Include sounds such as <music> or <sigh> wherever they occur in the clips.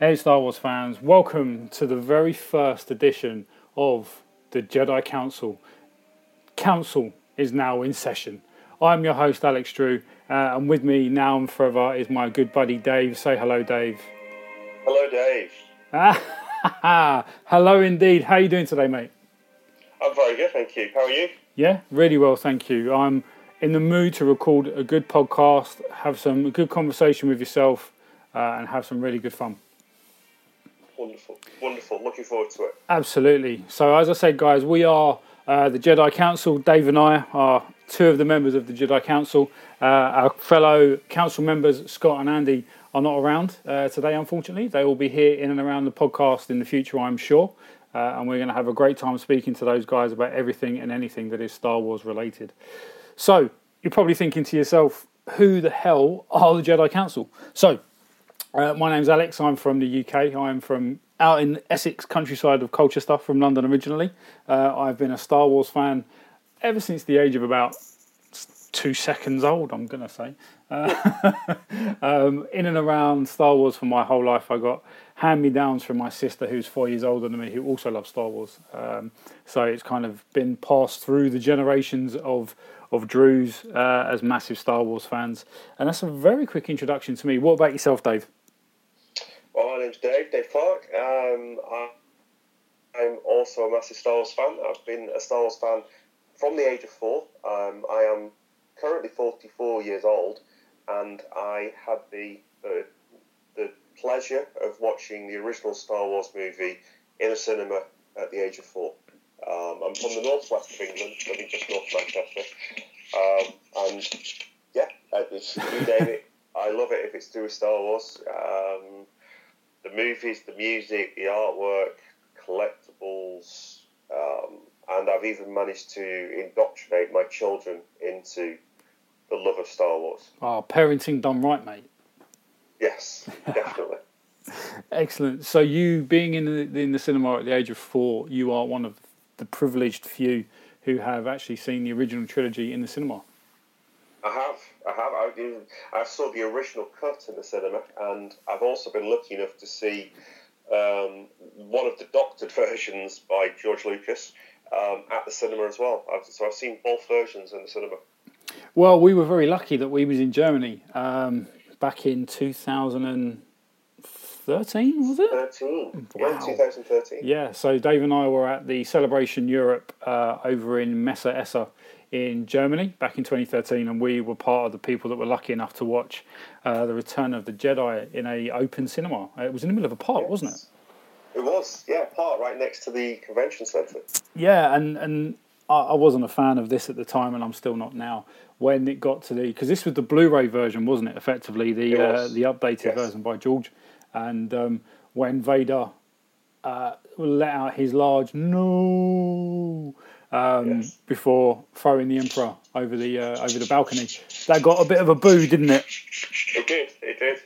Hey, Star Wars fans, welcome to the very first edition of the Jedi Council. Council is now in session. I'm your host, Alex Drew, uh, and with me now and forever is my good buddy Dave. Say hello, Dave. Hello, Dave. <laughs> hello, indeed. How are you doing today, mate? I'm very good, thank you. How are you? Yeah, really well, thank you. I'm in the mood to record a good podcast, have some good conversation with yourself, uh, and have some really good fun. Wonderful, wonderful. Looking forward to it. Absolutely. So, as I said, guys, we are uh, the Jedi Council. Dave and I are two of the members of the Jedi Council. Uh, our fellow council members, Scott and Andy, are not around uh, today, unfortunately. They will be here in and around the podcast in the future, I'm sure. Uh, and we're going to have a great time speaking to those guys about everything and anything that is Star Wars related. So, you're probably thinking to yourself, who the hell are the Jedi Council? So, uh, my name's Alex. I'm from the UK. I'm from out in Essex countryside of Colchester, stuff from London originally. Uh, I've been a Star Wars fan ever since the age of about two seconds old. I'm gonna say, uh, <laughs> um, in and around Star Wars for my whole life. I got hand me downs from my sister, who's four years older than me, who also loves Star Wars. Um, so it's kind of been passed through the generations of of Drews uh, as massive Star Wars fans. And that's a very quick introduction to me. What about yourself, Dave? Well, my name's Dave, Dave Clark. Um, I, I'm also a massive Star Wars fan. I've been a Star Wars fan from the age of four. Um, I am currently 44 years old, and I had the, the, the pleasure of watching the original Star Wars movie in a cinema at the age of four. Um, I'm from the northwest of England, living just north of Manchester, um, and yeah, it's name. <laughs> I love it if it's to do with Star Wars. Um, the movies, the music, the artwork, collectibles, um, and I've even managed to indoctrinate my children into the love of Star Wars. Oh, parenting done right, mate. Yes, <laughs> definitely. Excellent. So, you being in the, in the cinema at the age of four, you are one of the privileged few who have actually seen the original trilogy in the cinema. I have. I have. I, I saw the original cut in the cinema, and I've also been lucky enough to see um, one of the doctored <laughs> versions by George Lucas um, at the cinema as well. I've, so I've seen both versions in the cinema. Well, we were very lucky that we was in Germany um, back in 2013, was it? 13. Wow. Yeah, 2013. Yeah, so Dave and I were at the Celebration Europe uh, over in Messe Essen in Germany back in 2013, and we were part of the people that were lucky enough to watch uh, the Return of the Jedi in a open cinema. It was in the middle of a park, yes. wasn't it? It was, yeah, park right next to the convention centre. Yeah, and and I, I wasn't a fan of this at the time, and I'm still not now. When it got to the because this was the Blu-ray version, wasn't it? Effectively, the uh, the updated yes. version by George, and um, when Vader uh, let out his large no um, yes. before throwing the Emperor over the uh, over the balcony. That got a bit of a boo, didn't it? It did. It did.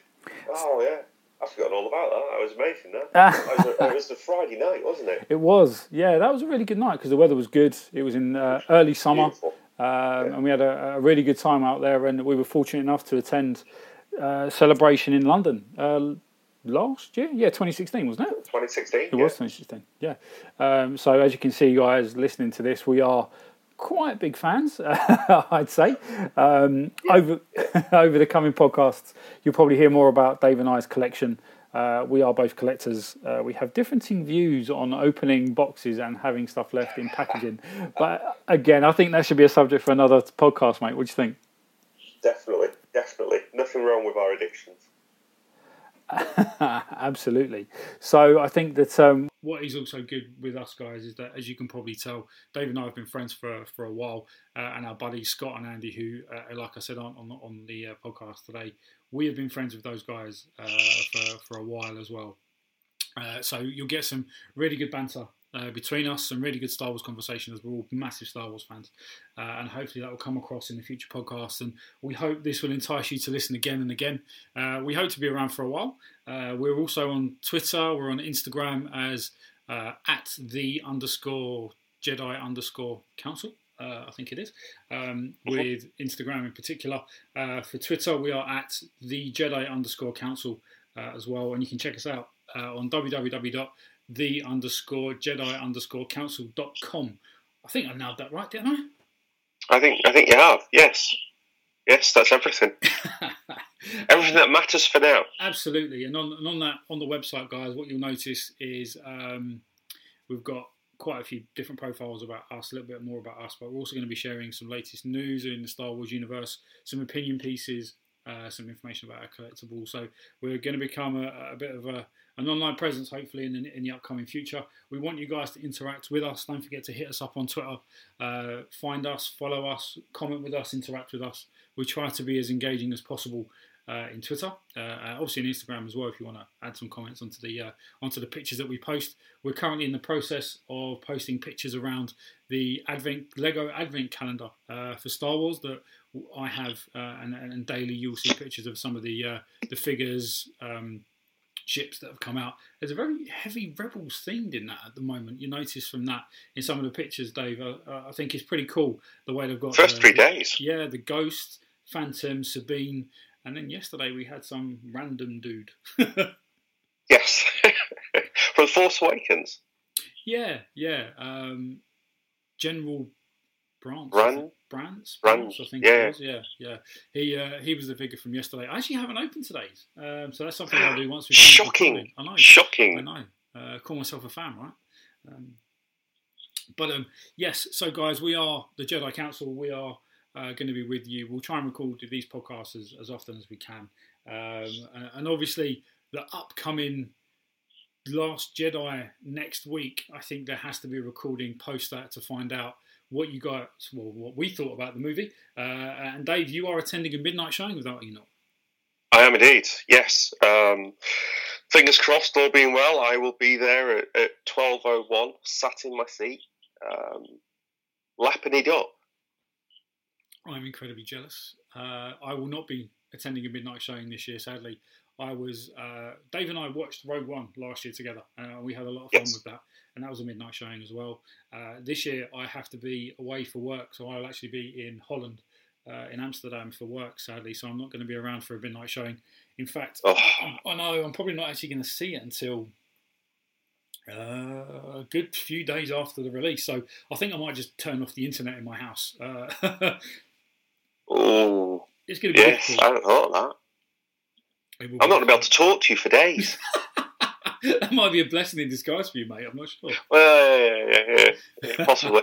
Oh yeah. I've forgotten all about that. That was amazing. <laughs> That it, was a, it was the Friday night, wasn't it? It was. Yeah, that was a really good night because the weather was good. It was in uh, early summer, um, yeah. and we had a, a, really good time out there. And we were fortunate enough to attend uh, celebration in London uh, last year. Yeah, 2016, wasn't it? 2016. It yeah. was 2016. Yeah. Um, so as you can see, guys, listening to this, we are quite big fans, <laughs> I'd say. Um, yeah. Over <laughs> over the coming podcasts, you'll probably hear more about Dave and I's collection. Uh, we are both collectors. Uh, we have differing views on opening boxes and having stuff left in packaging. But again, I think that should be a subject for another podcast, mate. What do you think? Definitely, definitely. Nothing wrong with our addictions. <laughs> Absolutely. So I think that um, what is also good with us guys is that, as you can probably tell, Dave and I have been friends for for a while, uh, and our buddies Scott and Andy, who, uh, like I said on on, on the uh, podcast today, we have been friends with those guys uh, for for a while as well. Uh, so you'll get some really good banter uh, between us, some really good Star Wars conversation as we're all massive Star Wars fans. Uh, and hopefully that will come across in the future podcasts. And we hope this will entice you to listen again and again. Uh, we hope to be around for a while. Uh, we're also on Twitter, we're on Instagram as uh, at the underscore Jedi underscore council. Uh, I think it is, um, with Instagram in particular. for Twitter, we are at the Jedi underscore council as well, and you can check us out uh, on www.the underscore Jedi underscore council dot com. I think I nailed that right, didn't I? I think I think you have. Yes, yes, that's everything. <laughs> everything that matters for now. Absolutely, and on and on that on the website, guys, what you'll notice is um, we've got quite a few different profiles about us, a little bit more about us, but we're also going to be sharing some latest news in the Star Wars universe, some opinion pieces, uh, some information about our collectibles. So we're going to become a, a bit of a, an online presence, hopefully, in the, in the, upcoming future. We want you guys to interact with us. Don't forget to hit us up on Twitter, uh, find us, follow us, comment with us, interact with us. We try to be as engaging as possible uh, in Twitter, uh, obviously in Instagram as well. If you want to add some comments onto the uh, onto the pictures that we post, we're currently in the process of posting pictures around the Advent Lego Advent calendar uh, for Star Wars that I have, uh, and, and, daily you'll see pictures of some of the uh, the figures. Um, ships that have come out. There's a very heavy Rebels themed in that at the moment. You notice from that in some of the pictures, Dave. I think it's pretty cool the way they've got first the, three days. Yeah, the Ghost, Phantom, Sabine, and then yesterday we had some random dude. <laughs> yes, <laughs> from Force Awakens. Yeah, yeah. Um, General Brant. Brand? Brant? Brant, I think yeah. it was. Yeah, yeah. He uh, he was the figure from yesterday. I actually haven't opened today's, um, so that's something I'll do once we. Shocking! I know. Shocking! I know. Uh, call myself a fan, right? Um, but um, yes, so guys, we are the Jedi Council. We are uh, going to be with you. We'll try and record these podcasts as, as often as we can. Um, and, and, obviously, the upcoming Last Jedi next week, I think there has to be a recording post that to find out what you guys, well, what we thought about the movie. Uh, and Dave, you are attending a midnight showing are you not? I am indeed, yes. Um, fingers crossed, all being well, I will be there at, at 12.01, sat in my seat, um, lapping it up. I'm incredibly jealous. Uh, I will not be attending a midnight showing this year, sadly. I was uh, Dave and I watched Rogue One last year together, and we had a lot of fun yes. with that. And that was a midnight showing as well. Uh, this year I have to be away for work, so I'll actually be in Holland, uh, in Amsterdam for work, sadly. So I'm not going to be around for a midnight showing. In fact, oh. I, I know I'm probably not actually going to see it until uh, a good few days after the release. So I think I might just turn off the internet in my house. Uh, <laughs> Oh, it's going to be yes, difficult. I haven't thought that. I'm not going to be able to talk to you for days. <laughs> <laughs> that might be a blessing in disguise for you, mate. I'm not sure. Well, yeah, yeah, yeah, yeah <laughs> possibly.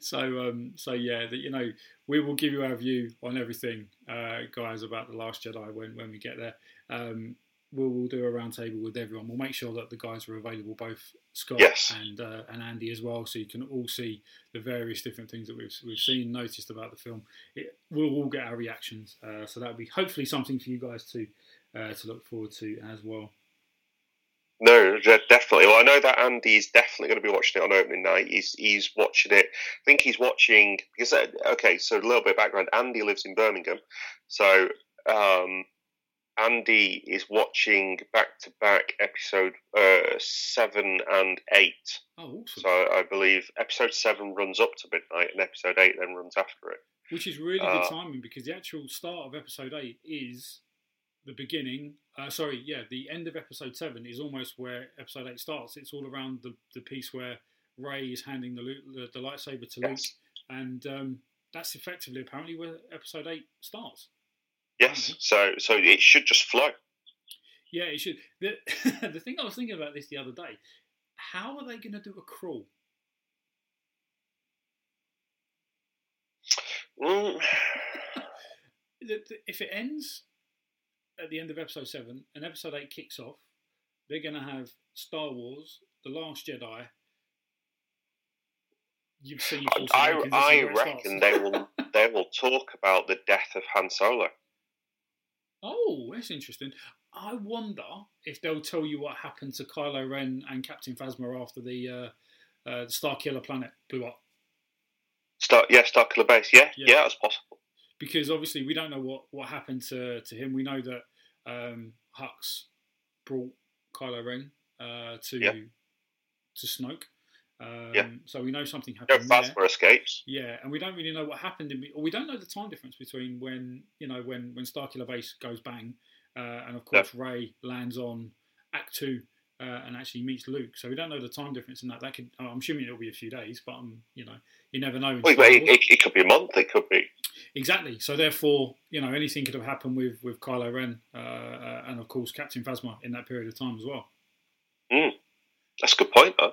so, um, so yeah, that you know, we will give you our view on everything, uh, guys, about the Last Jedi when when we get there. Um, we'll, we'll do a roundtable with everyone. We'll make sure that the guys are available, both Scott yes. and uh, and Andy as well, so you can all see the various different things that we've we've seen, noticed about the film. It, we'll all get our reactions, uh, so that'll be hopefully something for you guys to uh, to look forward to as well. No, definitely. Well, I know that Andy's definitely going to be watching it on opening night. He's he's watching it. I think he's watching because okay. So a little bit of background. Andy lives in Birmingham, so um, Andy is watching back to back episode uh, seven and eight. Oh, awesome. So I believe episode seven runs up to midnight, and episode eight then runs after it. Which is really uh, good timing because the actual start of episode eight is the beginning. Uh, sorry, yeah, the end of episode seven is almost where episode eight starts. It's all around the, the piece where Rey is handing the, the, the lightsaber to yes. Luke, and um, that's effectively apparently where episode eight starts. Yes, so so it should just flow. Yeah, it should. The, <laughs> the thing I was thinking about this the other day, how are they going to do a crawl? Mm. <laughs> if it ends at the end of episode seven and episode eight kicks off, they're going to have Star Wars, The Last Jedi. You've seen. I, I reckon they will. <laughs> they will talk about the death of Han Solo. Oh, that's interesting. I wonder if they'll tell you what happened to Kylo Ren and Captain Phasma after the uh, uh, Starkiller planet blew up. Star, yeah, Starkiller base. Yeah, yeah, yeah, that's possible. Because obviously we don't know what, what happened to, to him. We know that um, Hux brought Kylo Ren uh, to yeah. to Snoke. Um, yeah. So we know something happened. No, Phasma escapes. Yeah, and we don't really know what happened. In, or we don't know the time difference between when you know when when Starkiller Base goes bang, uh, and of course. Rey lands on Ahch-To uh, and actually meets Luke. So we don't know the time difference in that. That could I'm assuming it'll be a few days, but um, you know, you never know. Well, it, it, it could be a month. It could be. Exactly. So therefore, you know, anything could have happened with with Kylo Ren uh, uh, and of course Captain Phasma in that period of time as well. That's a good point, though.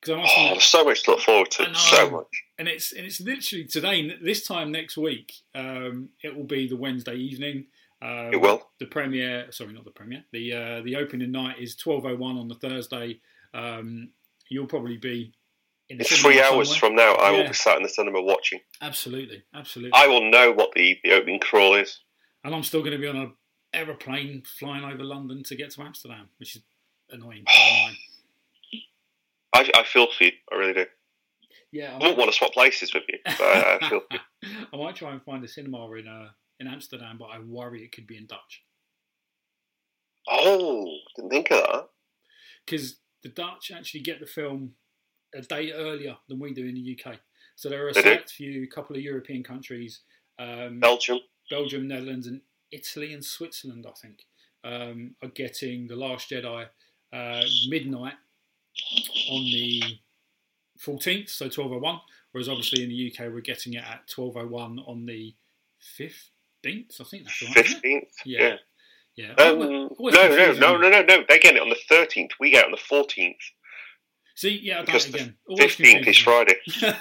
Because I must Oh, there's so much to look forward to. So much. and it's and it's literally today. This time next week, um, it will be the Wednesday evening. Uh, It will. The premiere, sorry, not the premiere. The uh, the opening night is twelve oh one on the Thursday. Um, you'll probably be It's three hours somewhere. from now. I will be sat in the cinema watching. Absolutely, absolutely. I will know what the, the opening crawl is. and I'm still going to be on a aeroplane flying over London to get to Amsterdam, which is annoying. <sighs> I, I feel for you. I really do. Yeah, I I might, wouldn't want to swap places with you. But I, I feel for you. <laughs> I might try and find a cinema in uh, in Amsterdam, but I worry it could be in Dutch Oh, didn't think of that. because the Dutch actually get the film a day earlier than we do in the UK. So there are a select few, couple of European countries, um, Belgium. Belgium, Netherlands, and Italy and Switzerland, I think, um, are getting The Last Jedi uh, midnight on the 14th, so 12.01, whereas obviously in the UK we're getting it at 12.01 on the 15th, I think that's right. Fifteenth. Yeah. Yeah. Yeah. Um, no, no, no, no, no, no. They get it on the thirteenth. We get it on the fourteenth. See, yeah, I've done Because it again. Fifteenth is Friday.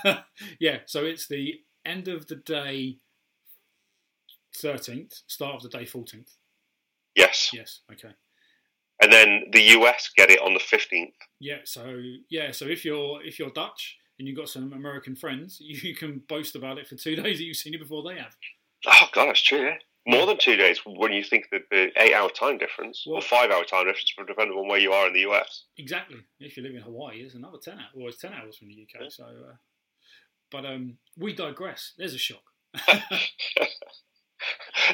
<laughs> yeah, so it's the end of the day 13th, start of the day 14th. Yes. Yes, okay. And then the US get it on the fifteenth. Yeah, so yeah, so if you're if you're Dutch and you've got some American friends, <laughs> you can boast about it for two <laughs> days that you've seen it before they have. Oh god, that's true. Yeah. More than two days when you think that the eight-hour time difference Well- or five-hour time difference, depending on where you are in the US. Exactly. If you live in Hawaii, it's another ten hours. Well, it's ten hours from the UK. So, uh, but um, we digress. There's a shock. <laughs> <laughs>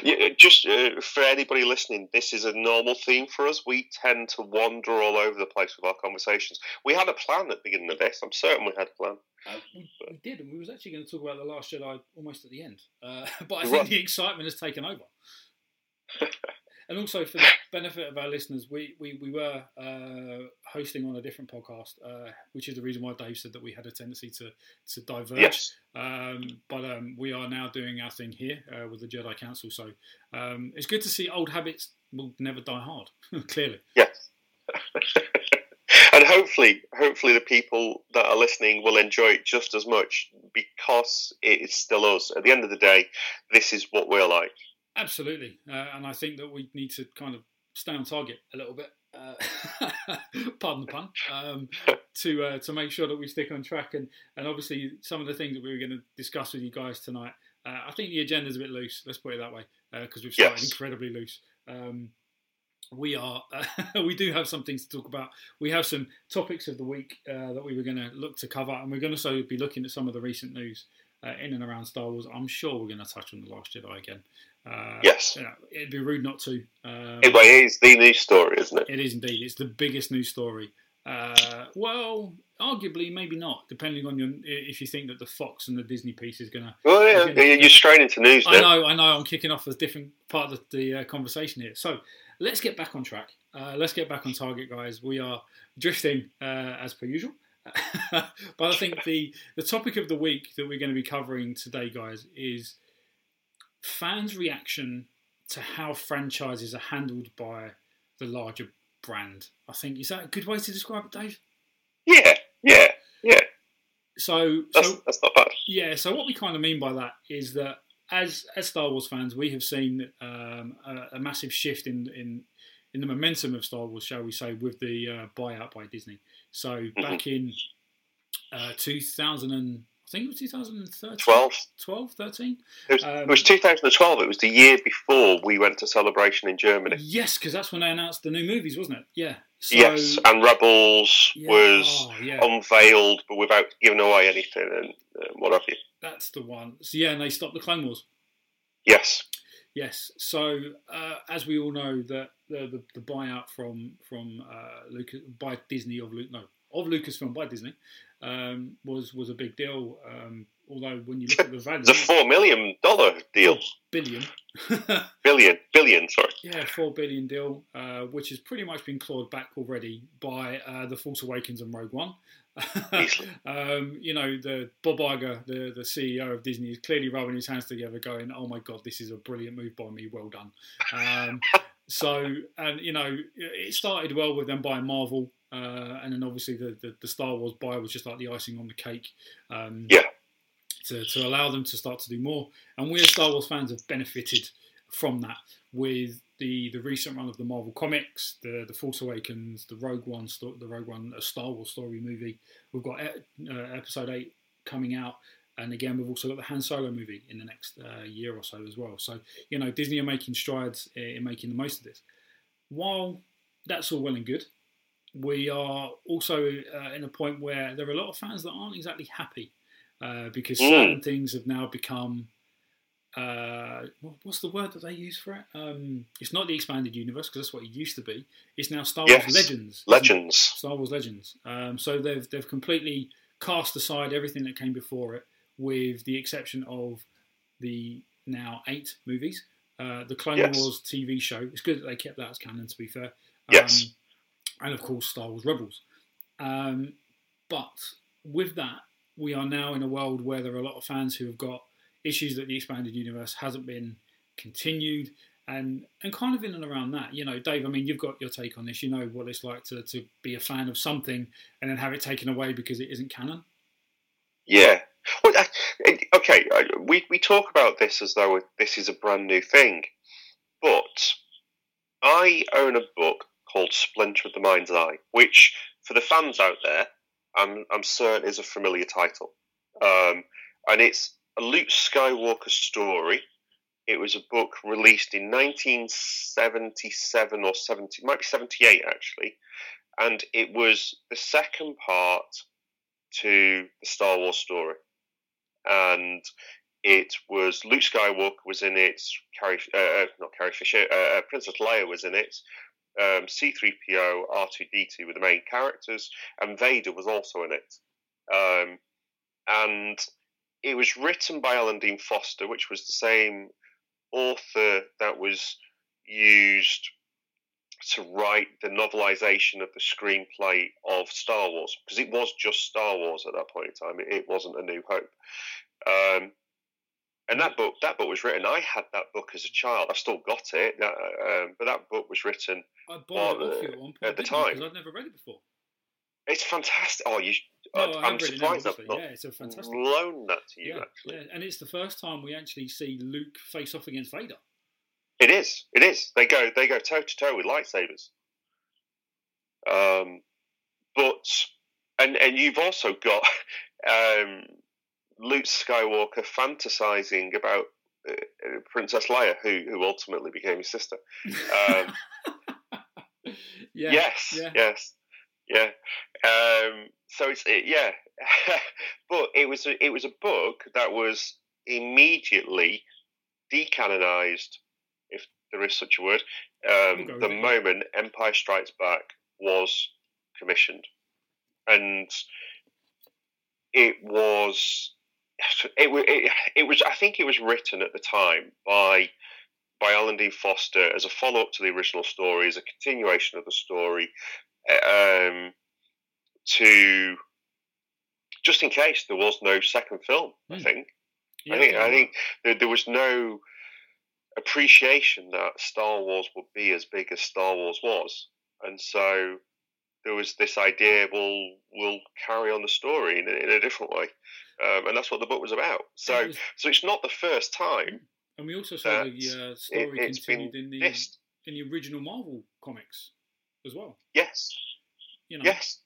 Yeah, just uh, for anybody listening, this is a normal theme for us. We tend to wander all over the place with our conversations. We had a plan at the beginning of this. I'm certain we had a plan. Uh, we, we did, and we was actually going to talk about the Last Jedi almost at the end. Uh, <laughs> but I Right. think the excitement has taken over. <laughs> and also for the benefit of our listeners, we we, we were uh, hosting on a different podcast, uh, which is the reason why Dave said that we had a tendency to to diverge. Yes. Um, but um, we are now doing our thing here uh, with the Jedi Council, so um, it's good to see old habits will never die hard. <laughs> Clearly, Yes. <laughs> and hopefully, hopefully the people that are listening will enjoy it just as much because it is still us. At the end of the day, this is what we're like. Absolutely, uh, and I think that we need to kind of stay on target a little bit. Uh, <laughs> pardon the pun. Um, to uh, to make sure that we stick on track, and and obviously some of the things that we were going to discuss with you guys tonight. Uh, I think the agenda's a bit loose. Let's put it that way, because we've started Yes. incredibly loose. Um, we are <laughs> we do have some things to talk about. We have some topics of the week uh, that we were going to look to cover, and we're going to also be looking at some of the recent news uh, in and around Star Wars. I'm sure we're going to touch on the Last Jedi again. Uh, Yes. you know, it'd be rude not to. Um, It is the news story, isn't it? it is indeed. It's the biggest news story. Uh, well, arguably, maybe not, depending on your if you think that the Fox and the Disney piece is going to Well, yeah, Okay. you're straight into news I know, I know. I'm kicking off a different part of the uh, conversation here. So let's get back on track. Uh, let's get back on target, guys. We are drifting uh, as per usual. <laughs> but I think the the topic of the week that we're going to be covering today, guys, is fans' reaction to how franchises are handled by the larger brand. I think is that a good way to describe it, Dave? Yeah, yeah, yeah. So, That's, so that's not bad. Yeah, so what we kind of mean by that is that as as Star Wars fans, we have seen um, a, a massive shift in, in in the momentum of Star Wars, shall we say, with the uh, buyout by Disney. So back in uh, 2000 and I think it was 2013, 12. 12, 13? It was, Um, it was 2012. It was the year before we went to Celebration in Germany. Yes, because that's when they announced the new movies, wasn't it? Yeah. So, yes, and Rebels yeah, was oh, yeah. unveiled, but without giving away anything and uh, what have you. that's the one. So yeah, and they stopped the Clone Wars. Yes, Yes. So uh, as we all know, that the, the the buyout from from uh, Lucas by Disney of Luke, no, of Lucasfilm by Disney um, was was a big deal. Um, although when you look at the value, it's a four million dollar deal. Billion. <laughs> billion. Billion. Sorry. Yeah, four billion deal, uh, which has pretty much been clawed back already by uh, the Force Awakens and Rogue One. <laughs> um, you know, the Bob Iger, the, the CEO of Disney, is clearly rubbing his hands together, going, "Oh my god, this is a brilliant move by me. Well done." Um, <laughs> so, and you know, it started well with them buying Marvel, uh, and then obviously the, the, the Star Wars buy was just like the icing on the cake. Um, yeah. To, to allow them to start to do more, and we as Star Wars fans have benefited from that with the the recent run of the Marvel comics, the the Force Awakens, the Rogue One, the Rogue One, a Star Wars story movie. We've got uh, Episode Eight coming out, and again we've also got the Han Solo movie in the next uh, year or so as well. So you know Disney are making strides in making the most of this. While that's all well and good, we are also uh, in a point where there are a lot of fans that aren't exactly happy uh, because mm. certain things have now become uh, what's the word that they use for it? Um, it's not the expanded universe because that's what it used to be. It's now Star Wars Legends. Legends. Star Wars Legends. Um, so they've they've completely cast aside everything that came before it, with the exception of the now eight movies. Uh, the Clone yes. Wars TV show. It's good that they kept that as canon. To be fair. Um, yes. And of course, Star Wars Rebels. Um, but with that, we are now in a world where there are a lot of fans who have got issues that the expanded universe hasn't been continued and and kind of in and around that. You know dave i mean you've got your take on this. You know what it's like to, to be a fan of something and then have it taken away because it isn't canon. Yeah. Well, okay we, we talk about this as though this is a brand new thing but i own a book called splinter of the mind's eye which for the fans out there i'm, I'm certain is a familiar title um, and it's a Luke Skywalker story. It was a book released in 1977 or 70, might be 78 actually, and it was the second part to the Star Wars story. And it was Luke Skywalker was in it, Carrie, uh, uh not Carrie Fisher, uh, uh Princess Leia was in it, um, C3PO, R2D2 were the main characters, and Vader was also in it. Um, and it was written by Alan Dean Foster, which was the same author that was used to write the novelization of the screenplay of Star Wars because it was just Star Wars at that point in time. It, wasn't A New Hope. Um, and that book, that book was written. I had that book as a child. I've still got it, um, but that book was written I bought it off you at, one point, at the time because I'd never read it before. It's fantastic. Oh, you no, I, am surprised I've not yeah, it's a fantastic loan that to you, yeah, actually. Yeah. And it's the first time we actually see Luke face off against Vader. It is. It is. They go. They go toe to toe with lightsabers. Um, but and and you've also got <laughs> um, Luke Skywalker fantasizing about uh, uh, Princess Leia, who who ultimately became his sister. Um, <laughs> yeah, yes, yeah. yes, yeah. Um, so it's it, yeah, <laughs> but it was a, it was a book that was immediately decanonized, if there is such a word, um, the moment Empire Strikes Back was commissioned, and it was it, it, it was I think it was written at the time by by Alan Dean Foster as a follow up to the original story, as a continuation of the story. Um, to just in case there was no second film. Mm. I hmm. think. Yeah, I think. Yeah. I think there, there was no appreciation that Star Wars would be as big as Star Wars was, and so there was this idea we'll we'll carry on the story in, in a different way, um, and that's what the book was about. So was, so it's not the first time. And we also saw the uh, story it, continued in the in the original Marvel comics as well. Yes. You know, yes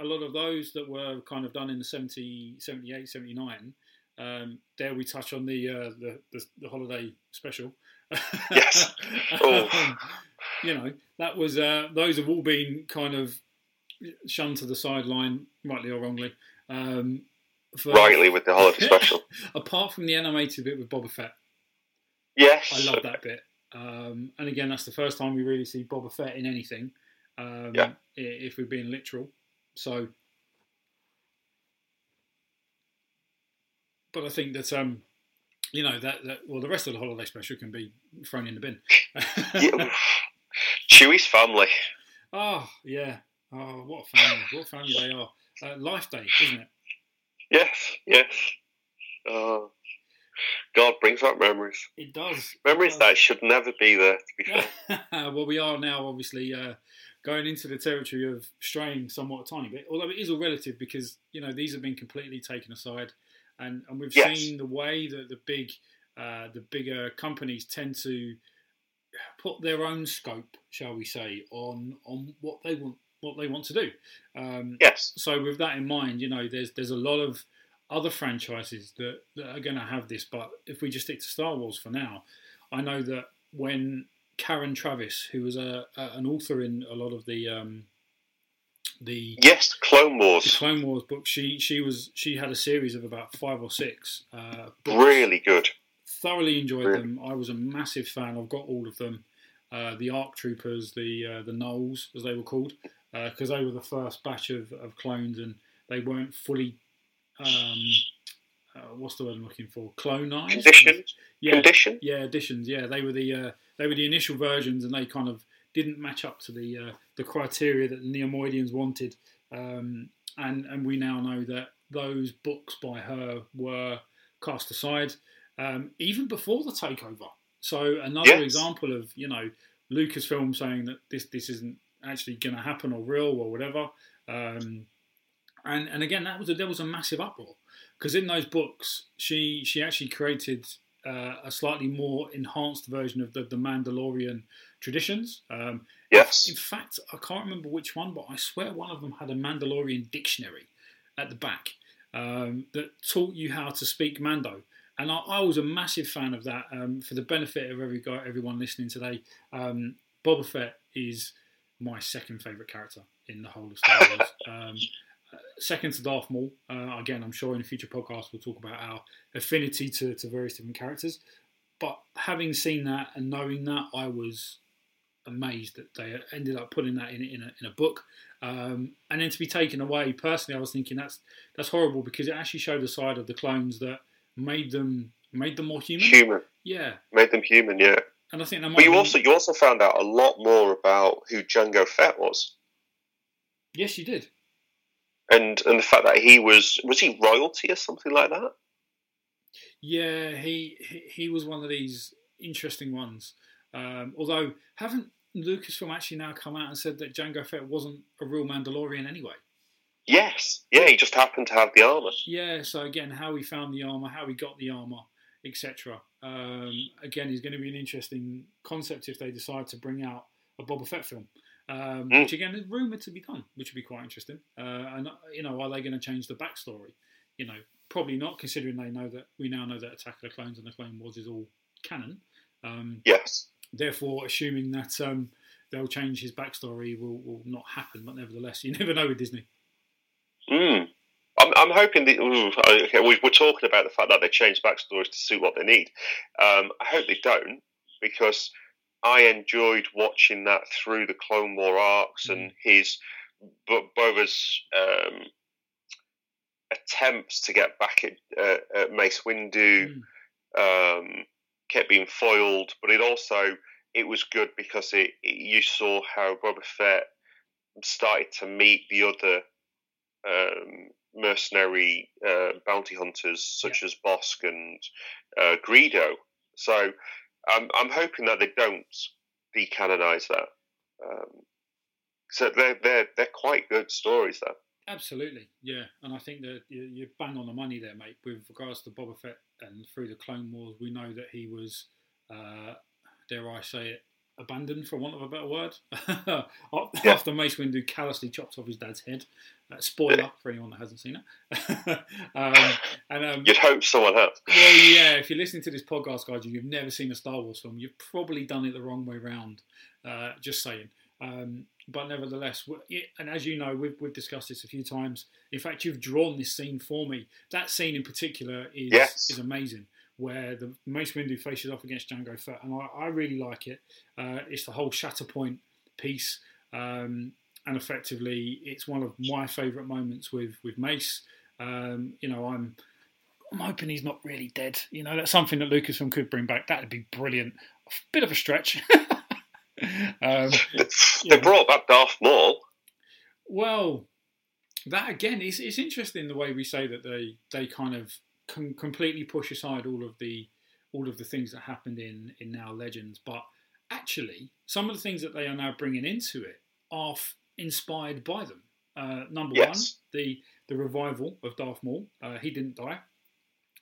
a lot of those that were kind of done in the 70, 78, 79, um, there we touch on the, uh, the, the, the holiday special. Yes. <laughs> um, you know, that was uh, those have all been kind of shunned to the sideline, rightly or wrongly. Um, for, rightly with the holiday special. <laughs> apart from the animated bit with Boba Fett. Yes. I love that bit. Um, and again, that's the first time we really see Boba Fett in anything. Um, yeah. If we're being literal. So, but I think that um, you know that, that well, the rest of the holiday special can be thrown in the bin. yeah. <laughs> Chewie's family. Oh yeah. Oh, what a family! What a family they are. Uh, Life Day, isn't it? Yes. Yes. Oh. God brings back memories. It does. Memories it does. that should never be there. To be fair. <laughs> well, we are now obviously uh, going into the territory of straying somewhat a tiny bit, although it is all relative because you know these have been completely taken aside, and and we've Yes. seen the way that the big, uh, the bigger companies tend to put their own scope, shall we say, on on what they want what they want to do. Um, yes. so with that in mind, you know, there's there's a lot of other franchises that, that are going to have this. But if we just stick to Star Wars for now, I know that when Karen Traviss, who was a, a an author in a lot of the um, the Yes. Clone the Wars. Clone Wars book, she she was she had a series of about five or six. Uh, books. Really good. thoroughly enjoyed Really? them. I was a massive fan. I've got all of them. Uh, the Arc Troopers, the uh, the Nulls, as they were called, because they were the first batch of, of clones, and they weren't fully. Um, uh, what's the word I'm looking for? Clonized. Conditioned. Yeah, Condition. yeah, editions. Yeah, they were the uh, they were the initial versions, and they kind of didn't match up to the uh, the criteria that the Neimoidians wanted. Um, and and we now know that those books by her were cast aside um, even before the takeover. So another Yes. example of you know Lucasfilm saying that this this isn't actually going to happen or real or whatever. Um, and and again, that was a, there was a massive uproar because in those books she she actually created uh, a slightly more enhanced version of the, the Mandalorian traditions. Um, Yes. in fact, I can't remember which one, but I swear one of them had a Mandalorian dictionary at the back um, that taught you how to speak Mando. And I, I was a massive fan of that. Um, for the benefit of every guy, everyone listening today, um, Boba Fett is my second favourite character in the whole of Star Wars. <laughs> um, second to Darth Maul. Uh, again, I'm sure in a future podcast we'll talk about our affinity to, to various different characters. But having seen that and knowing that, I was amazed that they ended up putting that in in a, in a book, um, and then to be taken away. Personally, I was thinking that's that's horrible because it actually showed a side of the clones that made them made them more human. Human. Yeah, Made them human. Yeah. And I think that might But you be- also you also found out a lot more about who Jango Fett was, yes, you did. and and the fact that he was was he royalty or something like that. Yeah, he he, he was one of these interesting ones. Um, although haven't Lucasfilm actually now come out and said that Jango Fett wasn't a real Mandalorian anyway? Yes. Yeah. He just happened to have the armor. Yeah, so again, how he found the armor, how he got the armor, etc. Um, again, is going to be an interesting concept if they decide to bring out a Boba Fett film, um, Mm. which again is rumored to be done, which would be quite interesting. Uh, and you know, are they going to change the backstory? You know, probably not, considering they know that we now know that Attack of the Clones and the Clone Wars is all canon. Um, Yes. therefore, assuming that um, they'll change his backstory will, will not happen. But nevertheless, you <laughs> never know with Disney. Mm. I'm, hoping that. ooh, okay, we, we're talking about the fact that they changed backstories to suit what they need. Um, I hope they don't, because I enjoyed watching that through the Clone War arcs and his Bo- Boba's um, attempts to get back at, uh, at Mace Windu Mm. um, kept being foiled, but it also it was good because it, it you saw how Boba Fett started to meet the other um, mercenary uh, bounty hunters such as Bossk and uh, Greedo. So I'm I'm hoping that they don't decanonize that. Um, so they're they're they're quite good stories though. Absolutely, yeah, and I think that you, you bang on the money there, mate. With regards to Boba Fett and through the Clone Wars, we know that he was, uh, dare I say it, abandoned for want of a better word. <laughs> After Mace Windu callously chops off his dad's head. Uh, spoiler for anyone that hasn't seen it. <laughs> um, and um, You'd hope someone has. well, yeah, if you're listening to this podcast, guys, and you've never seen a Star Wars film, you've probably done it the wrong way round. Uh, just saying. Um, but nevertheless, and as you know, we've, we've discussed this a few times. In fact, you've drawn this scene for me. That scene in particular is Yes. is amazing, where the Mace Windu faces off against Jango Fett, and I, I really like it. Uh, it's the whole Shatterpoint piece, um, and effectively, it's one of my favourite moments with with Mace. Um, you know, I'm I'm hoping he's not really dead. You know, that's something that Lucasfilm could bring back. That'd be brilliant. A bit of a stretch. <laughs> um, they brought back Darth Maul. Well, that again is it's interesting the way we say that they they kind of can completely push aside all of the all of the things that happened in in now Legends, but actually some of the things that they are now bringing into it are f- inspired by them. Uh, number yes. one, the the revival of Darth Maul. Uh, he didn't die.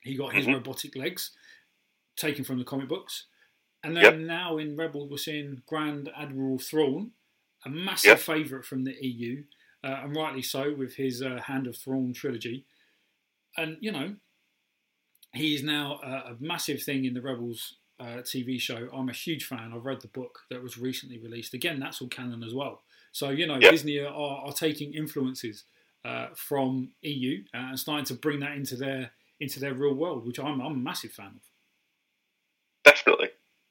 He got his mm-hmm. robotic legs taken from the comic books. And then yep. now in Rebel, we're seeing Grand Admiral Thrawn, a massive yep. favourite from the EU, uh, and rightly so with his uh, Hand of Thrawn trilogy. And, you know, he's now a, a massive thing in the Rebels uh, TV show. I'm a huge fan. I've read the book that was recently released. Again, that's all canon as well. So, you know. Disney are, are, taking influences uh, from EU and starting to bring that into their into their real world, which I'm, I'm a massive fan of. Definitely,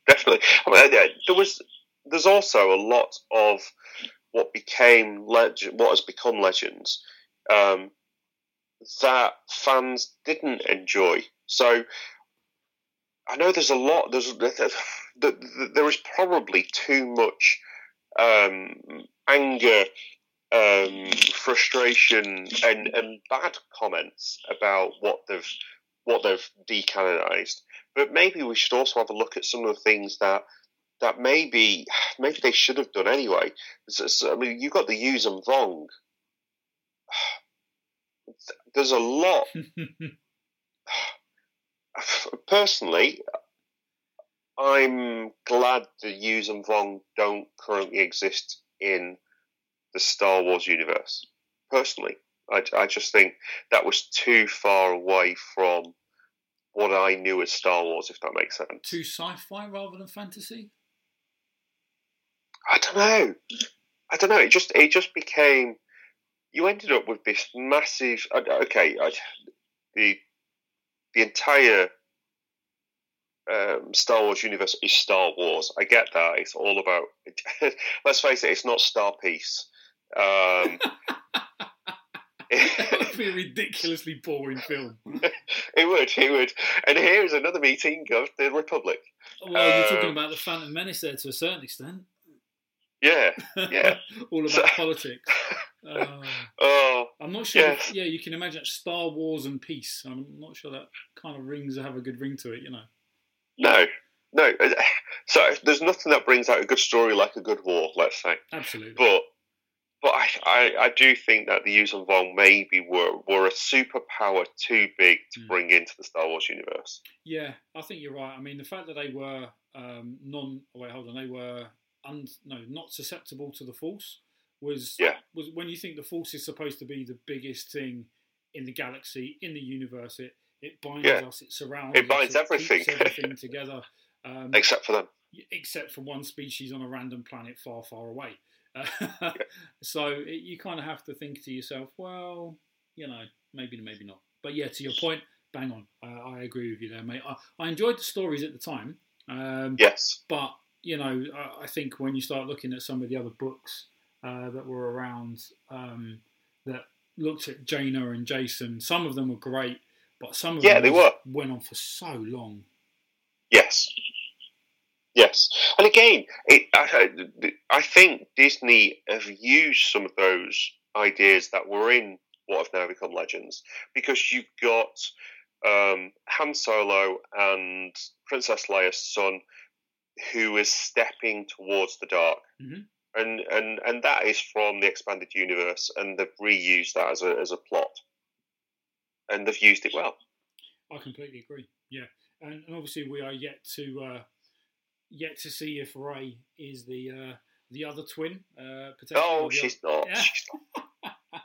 definitely. I mean, there was there's also a lot of what became legend, what has become legends, um, that fans didn't enjoy. So I know there's a lot. There's there is probably too much um, anger, um, frustration, and, and bad comments about what they've what they've decanonized. But maybe we should also have a look at some of the things that that maybe maybe they should have done anyway. So, so, I mean, you got the Yuuzhan Vong. <sighs> There's a lot. <laughs> Personally, I'm glad the Yuuzhan Vong don't currently exist in the Star Wars universe. Personally, I, I just think that was too far away from what I knew as Star Wars, if that makes sense. Too sci-fi rather than fantasy. I don't know. I don't know. It just it just became. You ended up with this massive. Uh, okay, I, the the entire um, Star Wars universe is Star Wars. I get that. It's all about. <laughs> let's face it. It's not Star Peace. Um, <laughs> it would be a ridiculously boring film. <laughs> it would, it would. And here is another meeting of the Republic. Well, um, you're talking um, about the Phantom Menace there to a certain extent. Yeah, yeah. <laughs> All about so, politics. Uh, <laughs> oh, I'm not sure. Yes. If, yeah, you can imagine Star Wars and peace. I'm not sure that kind of rings have a good ring to it. You know. No, no. <sighs> So there's nothing that brings out a good story like a good war. Let's say. Absolutely. But but I, I, I, do think that the Yuuzhan Vong maybe were, were a superpower too big to mm. bring into the Star Wars universe. Yeah, I think you're right. I mean, the fact that they were um, non, oh wait, hold on, they were un, no, not susceptible to the Force was yeah. was when you think the Force is supposed to be the biggest thing in the galaxy, in the universe. It it binds yeah. us, it surrounds, it binds us, everything, <laughs> everything together, um, except for them, except for one species on a random planet far, far away. yeah. <laughs> So it, you kind of have to think to yourself, well, you know, maybe, maybe not. But yeah, to your point, bang on. Uh, I agree with you there, mate. I, I enjoyed the stories at the time. Um, yes. But you know, I, I, think when you start looking at some of the other books uh, that were around that looked at Jaina and Jacen, some of them were great, but some of yeah, them they were. went on for so long. Yes. Yes, and again, it, I, I think Disney have used some of those ideas that were in what have now become legends because you've got um, Han Solo and Princess Leia's son who is stepping towards the dark. Mm-hmm. And, and and that is from the expanded universe, and they've reused that as a as a plot, and they've used it well. I completely agree. Yeah, and, and obviously we are yet to uh, yet to see if Rey is the uh, the other twin. Uh, oh, she's not. Yeah. She's <laughs> not.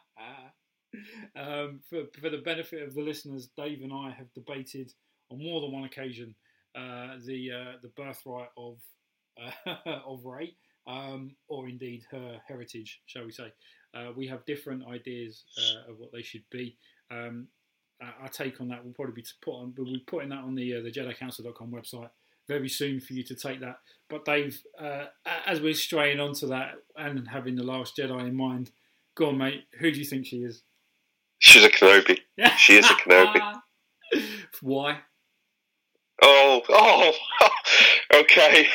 um, for for the benefit of the listeners, Dave and I have debated on more than one occasion the uh, the birthright of uh, <laughs> of Rey, um, or indeed her heritage, shall we say? Uh, we have different ideas uh, of what they should be. Um, our take on that will probably be to put on, but we're putting that on the uh, the JediCouncil.com website very soon for you to take that. But Dave, uh, as we're straying onto that and having the Last Jedi in mind, go on, mate. Who do you think she is? She's a Kenobi. <laughs> She is a Kenobi. Why? Oh, <laughs> oh, okay.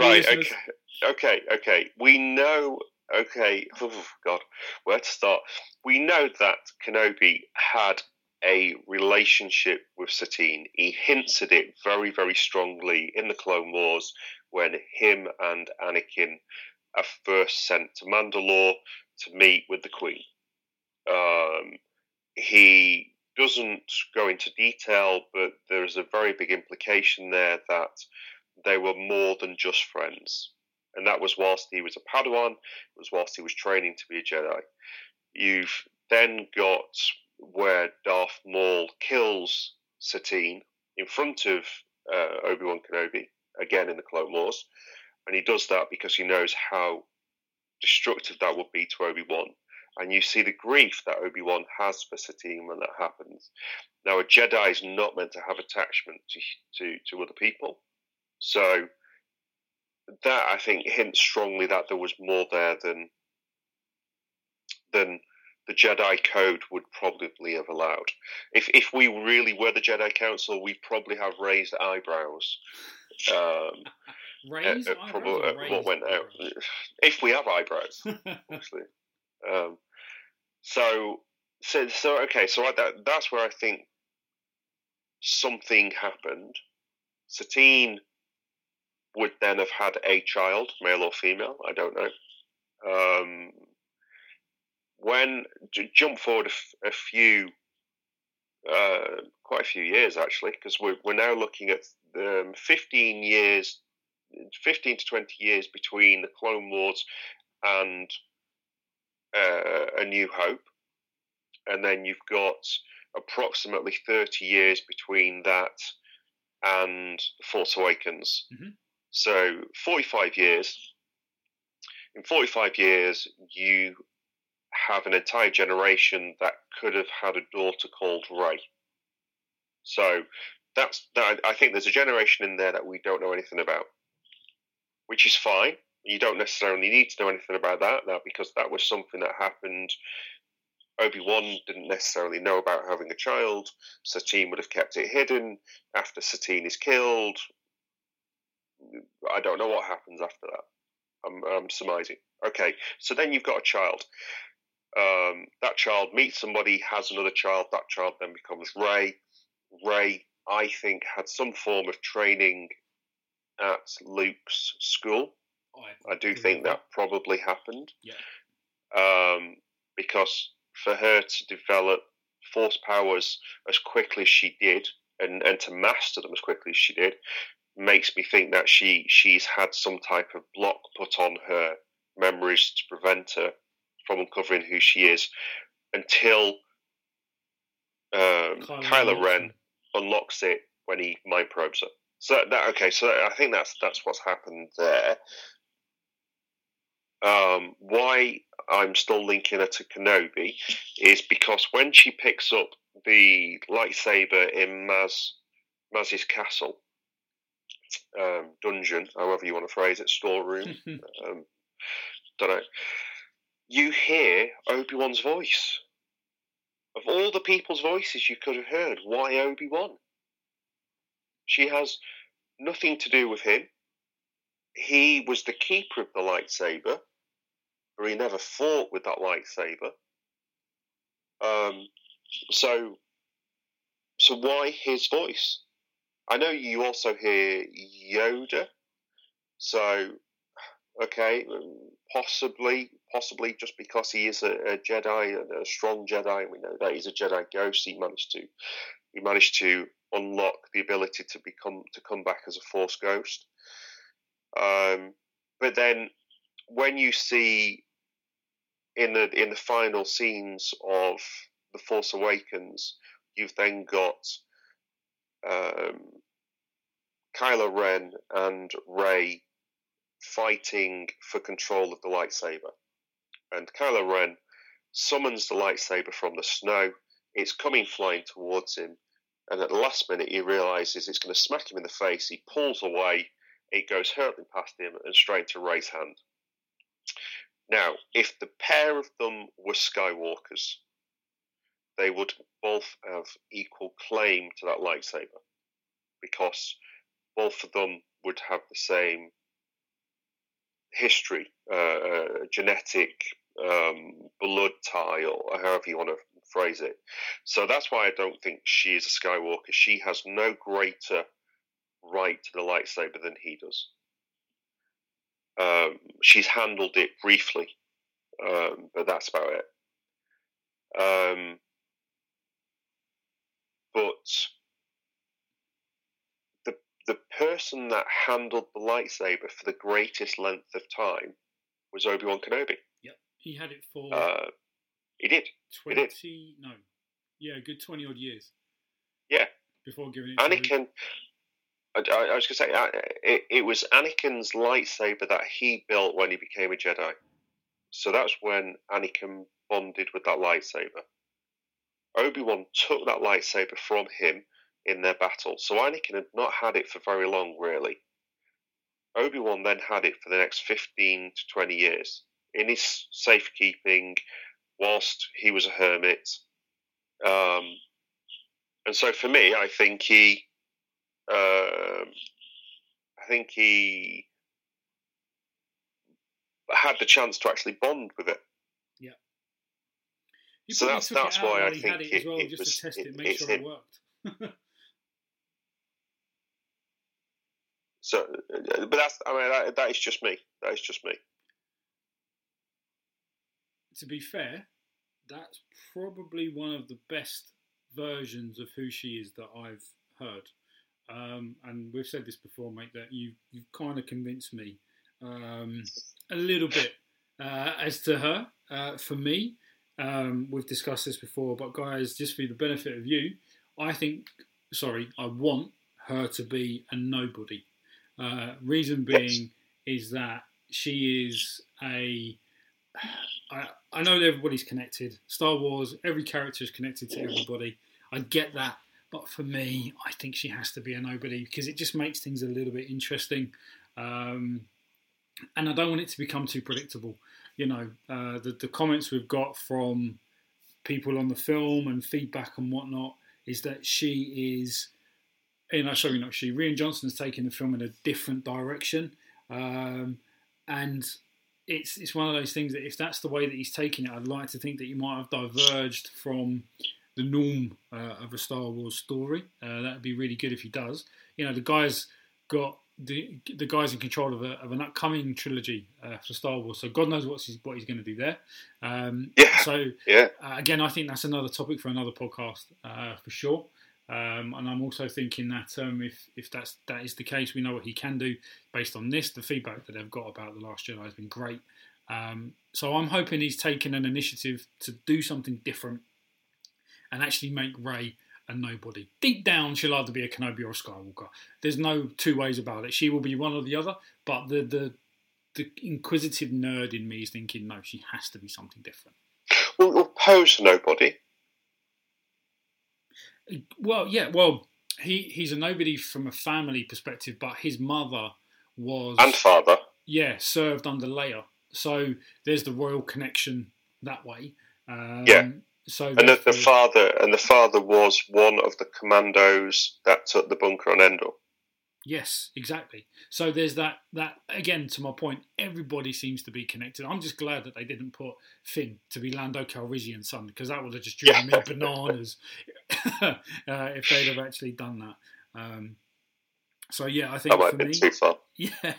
Right, okay, okay, okay. We know, okay, oh, God, where to start? We know that Kenobi had a relationship with Satine. He hints at it very, very strongly in the Clone Wars when him and Anakin are first sent to Mandalore to meet with the Queen. Um, he doesn't go into detail, but there's a very big implication there that they were more than just friends. And that was whilst he was a Padawan, it was whilst he was training to be a Jedi. You've then got where Darth Maul kills Satine in front of uh, Obi Wan Kenobi, again in the Clone Wars. And he does that because he knows how destructive that would be to Obi Wan and you see the grief that Obi Wan has for Satine when that happens. Now, a Jedi is not meant to have attachment to to, to other people, so that I think hints strongly that there was more there than than the Jedi Code would probably have allowed. If if we really were the Jedi Council, we'd probably have raised eyebrows. Um, <laughs> Raise at, at eyebrows probably or at raise what went out. If we have eyebrows, <laughs> obviously. Um, so, so, so, okay, so I, that, that's where I think something happened. Satine would then have had a child, male or female, I don't know. Um, when j- jump forward a, f- a few, uh, quite a few years actually, because we're, we're now looking at um, 15 years, 15 to 20 years between the Clone Wars and uh, A New Hope, and then you've got approximately 30 years between that and Force Awakens. Mhm. So 45 years. In 45 years, you have an entire generation that could have had a daughter called Rey. So that's that. I think there's a generation in there that we don't know anything about, which is fine. You don't necessarily need to know anything about that now because that was something that happened. Obi Wan didn't necessarily know about having a child. Satine would have kept it hidden. After Satine is killed, I don't know what happens after that. I'm, I'm surmising. Okay, so then you've got a child. Um, that child meets somebody, has another child. That child then becomes Rey. Rey, I think, had some form of training at Luke's school. I do think that probably happened. Yeah. Um, because for her to develop force powers as quickly as she did and, and to master them as quickly as she did makes me think that she she's had some type of block put on her memories to prevent her from uncovering who she is until um, Kylo. Ren unlocks it when he mind probes her. So that okay, so I think that's that's what's happened there. Um, why I'm still linking her to Kenobi is because when she picks up the lightsaber in Maz Maz's castle um, dungeon, however you want to phrase it, storeroom, <laughs> um, don't know. You hear Obi Wan's voice. Of all the people's voices you could have heard, why Obi Wan? She has nothing to do with him. He was the keeper of the lightsaber, but he never fought with that lightsaber. Um, so, so why his voice? I know you also hear Yoda, so okay, possibly, possibly just because he is a, a Jedi, and a strong Jedi, and we know that he's a Jedi ghost. He managed to, he managed to unlock the ability to become to come back as a Force ghost. Um, but then, when you see in the in the final scenes of the Force Awakens, you've then got um, Kylo Ren and Rey fighting for control of the lightsaber. And Kylo Ren summons the lightsaber from the snow. It's coming flying towards him. and at the last minute he realizes it's going to smack him in the face. He pulls away. It goes hurtling past him and straight to Rey's hand. Now, if the pair of them were Skywalkers, they would both have equal claim to that lightsaber because both of them would have the same history, uh, uh, genetic um, blood tie, or however you want to phrase it. So that's why I don't think she is a Skywalker. She has no greater right to the lightsaber than he does. Um, she's handled it briefly, um, but that's about it. Um, but the the person that handled the lightsaber for the greatest length of time was Obi Wan Kenobi. Yep, he had it for. Uh, he did. Twenty? He did. No, yeah, good twenty odd years. Yeah. Before giving it. Anakin. I, I, was going to say it, it was Anakin's lightsaber that he built when he became a Jedi. So that's when Anakin bonded with that lightsaber. Obi Wan took that lightsaber from him in their battle. So Anakin had not had it for very long, really. Obi Wan then had it for the next 15 to 20 years in his safekeeping whilst he was a hermit. Um, and so for me, I think he, uh, I think he had the chance to actually bond with it. You so that's that's why I think had it, it, as well, it just was, to test it, it make sure it, it worked. <laughs> so, uh, but that's I mean that, that is just me. That is just me. To be fair, that's probably one of the best versions of who she is that I've heard. Um, and we've said this before, mate, that you you've kind of convinced me um, a little bit uh, as to her. Uh, for me, um, we've discussed this before, but guys, just for the benefit of you, I think, sorry, I want her to be a nobody. Uh, reason being is that she is a. I, I know everybody's connected. Star Wars, every character is connected to everybody. I get that. But for me, I think she has to be a nobody because it just makes things a little bit interesting. Um, and I don't want it to become too predictable you know, uh, the, the comments we've got from people on the film and feedback and whatnot is that she is, you know, sorry, not she, Rian Johnson's taking the film in a different direction. Um, and it's it's one of those things that if that's the way that he's taking it, I'd like to think that he might have diverged from the norm uh, of a Star Wars story. Uh, that would be really good if he does. You know, the guy's got the the guys in control of, a, of an upcoming trilogy uh, for Star Wars. So God knows what he's what he's going to do there. Um, yeah. So yeah. Uh, again, I think that's another topic for another podcast uh, for sure. Um, and I'm also thinking that um, if if that's that is the case, we know what he can do based on this. The feedback that they've got about the Last Jedi has been great. Um, so I'm hoping he's taken an initiative to do something different and actually make Rey a nobody. Deep down, she'll either be a Kenobi or a Skywalker. There's no two ways about it. She will be one or the other. But the the the inquisitive nerd in me is thinking, no, she has to be something different. Well, well Poe's nobody. Well, yeah, well, he he's a nobody from a family perspective, but his mother was and father, yeah, served under Leia. So there's the royal connection that way. Um, yeah. So and the, the father and the father was one of the commandos that took the bunker on Endor. Yes, exactly. So there's that that again to my point. Everybody seems to be connected. I'm just glad that they didn't put Finn to be Lando Calrissian's son because that would have just driven yeah. me <laughs> bananas <laughs> uh, if they'd have actually done that. Um, so yeah, I think that might for me, too far. <laughs> Yeah.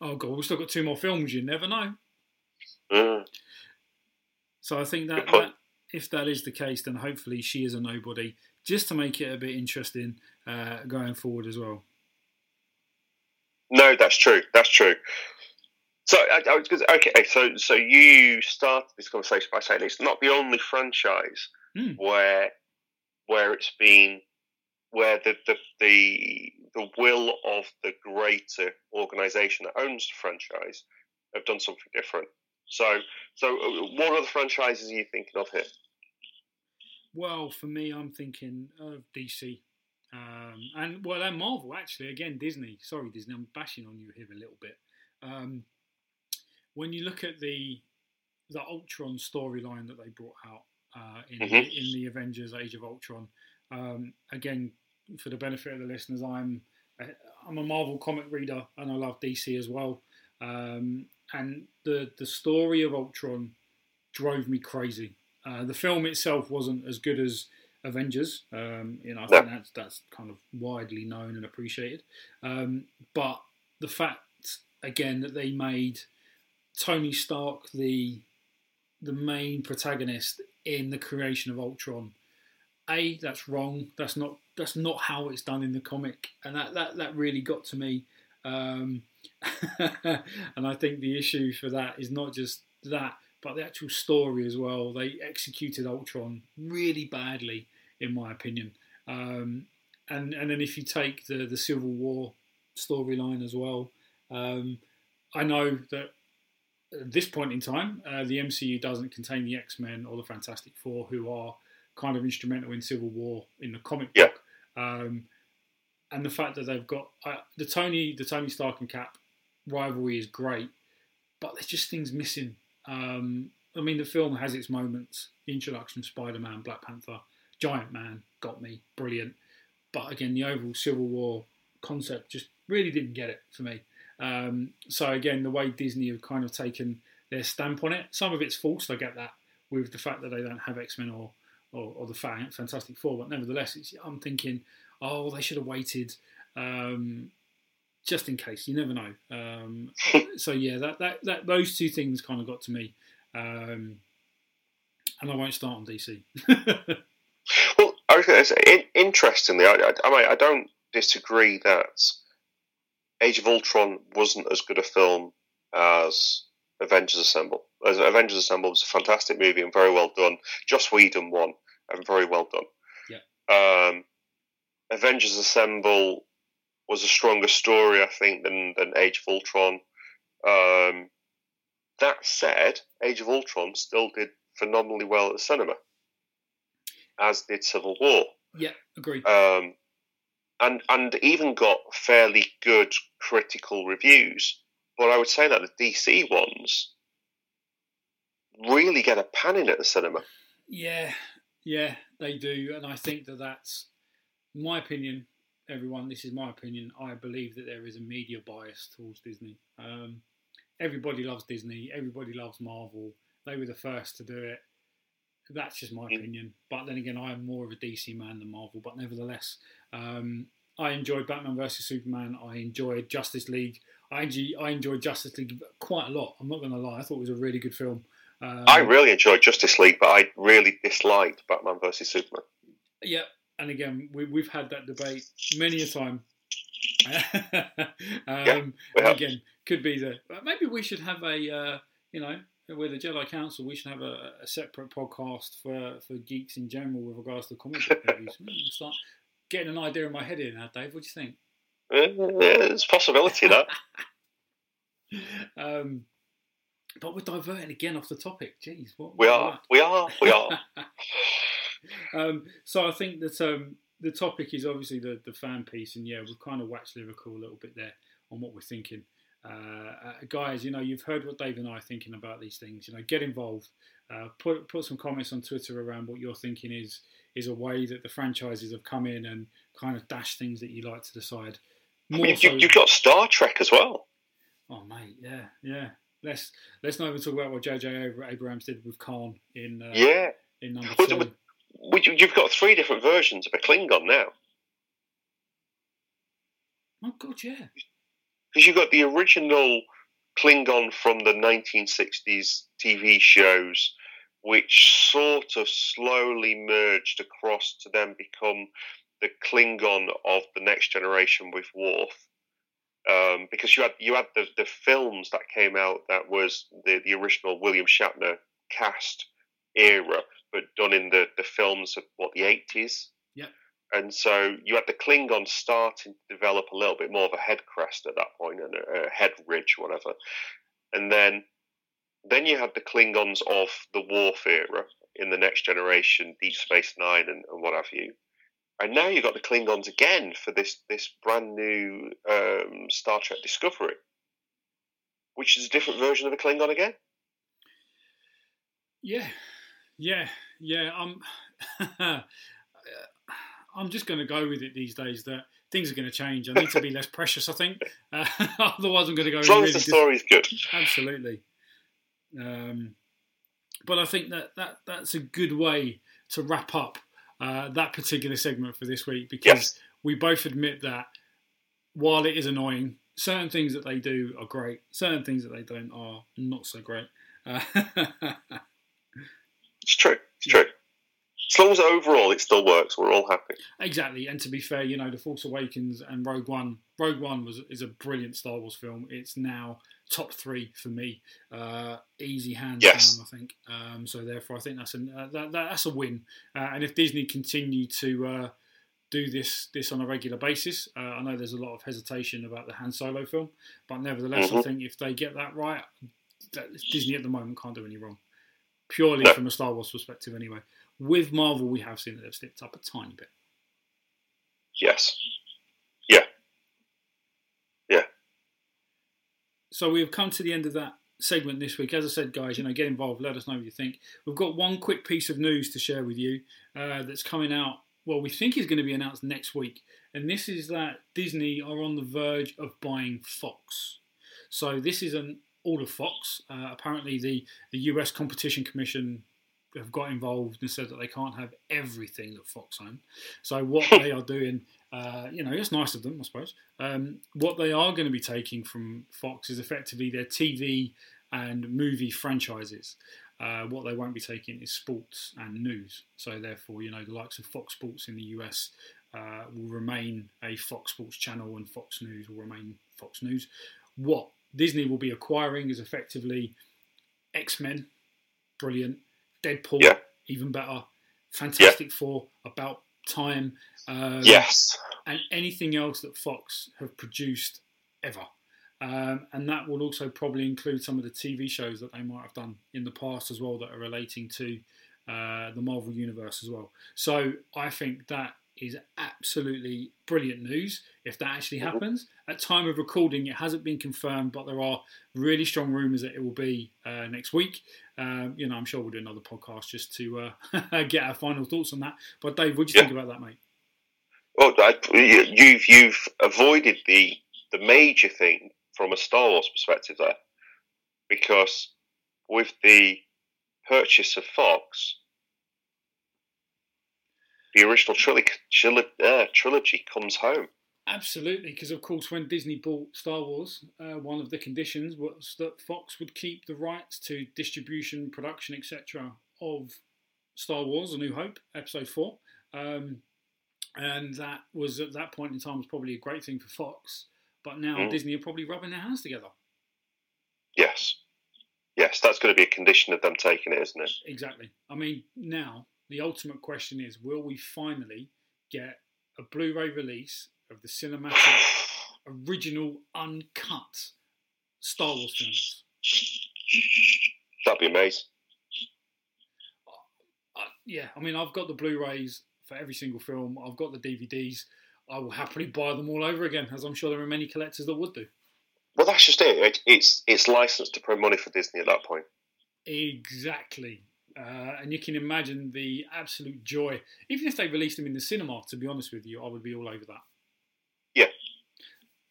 oh god, we've still got two more films. You never know. Mm. So I think that, that if that is the case, then hopefully she is a nobody, just to make it a bit interesting uh, going forward as well. No, that's true. That's true. So I, I was okay. So so you started this conversation by saying it's not the only franchise mm. where where it's been where the, the the the will of the greater organisation that owns the franchise have done something different. So so uh, what other franchises are you thinking of here? Well, for me, I'm thinking of DC. Um, and well, and Marvel actually. Again, Disney. Sorry, Disney. I'm bashing on you here a little bit. Um, when you look at the the Ultron storyline that they brought out uh, in mm-hmm. in the Avengers: Age of Ultron, um, again, for the benefit of the listeners, I'm I'm a Marvel comic reader and I love DC as well. Um, and the the story of Ultron drove me crazy. Uh, the film itself wasn't as good as Avengers. Um, you know, I think that's that's kind of widely known and appreciated. Um, but the fact again that they made Tony Stark the the main protagonist in the creation of Ultron. A, that's wrong. That's not that's not how it's done in the comic, and that that, that really got to me. Um, <laughs> and I think the issue for that is not just that, but the actual story as well. They executed Ultron really badly, in my opinion. Um, and and then if you take the the Civil War storyline as well, um, I know that at this point in time, uh, the MCU doesn't contain the X Men or the Fantastic Four, who are kind of instrumental in Civil War in the comic yeah. book. Um, and the fact that they've got uh, the Tony, the Tony Stark and Cap rivalry is great, but there's just things missing. Um, I mean, the film has its moments. The introduction of Spider Man, Black Panther, Giant Man got me brilliant. But again, the overall Civil War concept just really didn't get it for me. Um, so again, the way Disney have kind of taken their stamp on it, some of it's false. I get that with the fact that they don't have X Men or, or, or the Fantastic Four, but nevertheless, I'm thinking, oh, they should have waited. Um, just in case, you never know. Um, <laughs> so yeah, that, that that those two things kind of got to me, um, and I won't start on DC. <laughs> well, I was going to say, interestingly, I, I, I, I don't disagree that Age of Ultron wasn't as good a film as Avengers Assemble. As Avengers Assemble was a fantastic movie and very well done. Joss Whedon won and very well done. Yeah. Um, Avengers Assemble was a stronger story, I think, than than Age of Ultron. Um, that said, Age of Ultron still did phenomenally well at the cinema, as did Civil War. Yeah, agree. Um, and and even got fairly good critical reviews. But I would say that the DC ones really get a panning at the cinema. Yeah, yeah, they do, and I think that that's my opinion. Everyone, this is my opinion. I believe that there is a media bias towards Disney. Um, everybody loves Disney. Everybody loves Marvel. They were the first to do it. That's just my opinion. But then again, I am more of a DC man than Marvel. But nevertheless, um, I enjoyed Batman vs Superman. I enjoyed Justice League. I actually, I enjoyed Justice League quite a lot. I'm not going to lie. I thought it was a really good film. Um, I really enjoyed Justice League, but I really disliked Batman vs Superman. Yeah, and again, we, we've had that debate many a time. <laughs> um, yeah, again, could be that maybe we should have a uh, you know with the Jedi Council, we should have a, a, separate podcast for, for geeks in general with regards to comic book <laughs> movies. Hmm, start getting an idea in my head here now, Dave. What do you think? Uh, yeah, there's a possibility that. <laughs> um, but we're diverting again off the topic. Jeez, what? We are, we are, we are. <laughs> um, so I think that um, the topic is obviously the, the fan piece, and yeah, we've kind of waxed lyrical a little bit there on what we're thinking. Uh, uh, guys, you know, you've heard what Dave and I are thinking about these things. You know, get involved. Uh, put put some comments on Twitter around what you're thinking is is a way that the franchises have come in and kind of dash things that you like to decide. More I mean, so, you, have got Star Trek as well. Oh mate, yeah, yeah. Let's let's not even talk about what JJ Abrams did with Khan in uh, yeah in number well, two. You've got three different versions of a Klingon now. Oh god, yeah because you've got the original Klingon from the 1960s TV shows, which sort of slowly merged across to then become the Klingon of the next generation with Worf. Um, because you had you had the, the films that came out that was the, the original William Shatner cast era, but done in the, the films of what the eighties. Yeah. And so you had the Klingons starting to develop a little bit more of a head crest at that point and a, a head ridge, whatever. And then then you had the Klingons of the Worf era, in the next generation, Deep Space Nine, and, and what have you. And now you've got the Klingons again for this this brand new um, Star Trek Discovery, which is a different version of the Klingon again. Yeah, yeah, yeah. I'm <sighs> I'm just going to go with it these days that things are going to change. I need to be less <laughs> precious. I think. Uh, <laughs> otherwise, I'm going to go. As long really as the story's good. Absolutely. Um, but I think that, that that's a good way to wrap up uh, that particular segment for this week because yes. we both admit that while it is annoying, certain things that they do are great. Certain things that they don't are not so great. Uh, <laughs> it's true. It's true. As long as overall it still works, we're all happy. Exactly, and to be fair, you know, The Force Awakens and Rogue One. Rogue One was is a brilliant Star Wars film. It's now top three for me, uh, easy hands yes. down. I think. Um, so therefore, I think that's a uh, that, that's a win. Uh, and if Disney continue to uh, do this this on a regular basis, uh, I know there's a lot of hesitation about the Han Solo film, but nevertheless, mm-hmm. I think if they get that right, Disney at the moment can't do any wrong. Purely no. from a Star Wars perspective, anyway. With Marvel, we have seen that they've slipped up a tiny bit. Yes. Yeah. Yeah. So we've come to the end of that segment this week. As I said, guys, you know, get involved. Let us know what you think. We've got one quick piece of news to share with you uh, that's coming out. Well, we think is going to be announced next week, and this is that Disney are on the verge of buying Fox. So this is an all of Fox. Uh, apparently, the the US Competition Commission have got involved and said that they can't have everything that Fox own. So what they are doing, <laughs> uh, you know, it's nice of them, I suppose. Um, what they are going to be taking from Fox is effectively their TV and movie franchises. Uh, what they won't be taking is sports and news. So therefore, you know, the likes of Fox Sports in the US uh, will remain a Fox Sports channel, and Fox News will remain Fox News. What Disney will be acquiring is effectively X Men, brilliant. Deadpool, yeah. even better. Fantastic yeah. Four, about time. Um, yes. And anything else that Fox have produced ever. Um, and that will also probably include some of the TV shows that they might have done in the past as well that are relating to uh, the Marvel Universe as well. So I think that is absolutely brilliant news if that actually mm-hmm. happens. At time of recording, it hasn't been confirmed, but there are really strong rumours that it will be uh, next week. Um, you know, I'm sure we'll do another podcast just to uh, <laughs> get our final thoughts on that. But Dave, what do you yeah. think about that, mate? Well, I, you've you've avoided the the major thing from a Star Wars perspective there, because with the purchase of Fox, the original trilogy, trilogy, uh, trilogy comes home. Absolutely, because of course, when Disney bought Star Wars, uh, one of the conditions was that Fox would keep the rights to distribution, production, etc. of Star Wars: A New Hope, Episode Four, um, and that was at that point in time was probably a great thing for Fox. But now mm. Disney are probably rubbing their hands together. Yes, yes, that's going to be a condition of them taking it, isn't it? Exactly. I mean, now the ultimate question is: Will we finally get a Blu-ray release of the cinematic, original, uncut Star Wars films. That'd be amazing. Uh, uh, yeah, I mean, I've got the Blu-rays for every single film. I've got the DVDs. I will happily buy them all over again, as I'm sure there are many collectors that would do. Well, that's just it. It's it's licensed to print money for Disney at that point. Exactly. Uh, and you can imagine the absolute joy. Even if they released them in the cinema, to be honest with you, I would be all over that. Yeah.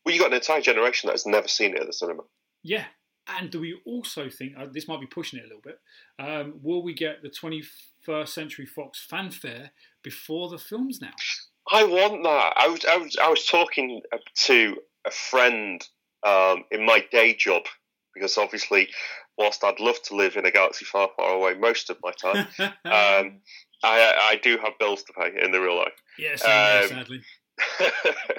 Well, you got an entire generation that has never seen it at the cinema. Yeah, and do we also think uh, this might be pushing it a little bit? Um, will we get the 21st Century Fox fanfare before the films now? I want that. I was I was I was talking to a friend um, in my day job because obviously, whilst I'd love to live in a galaxy far, far away most of my time, <laughs> um, I I do have bills to pay in the real life. Yes, um, sadly. <laughs>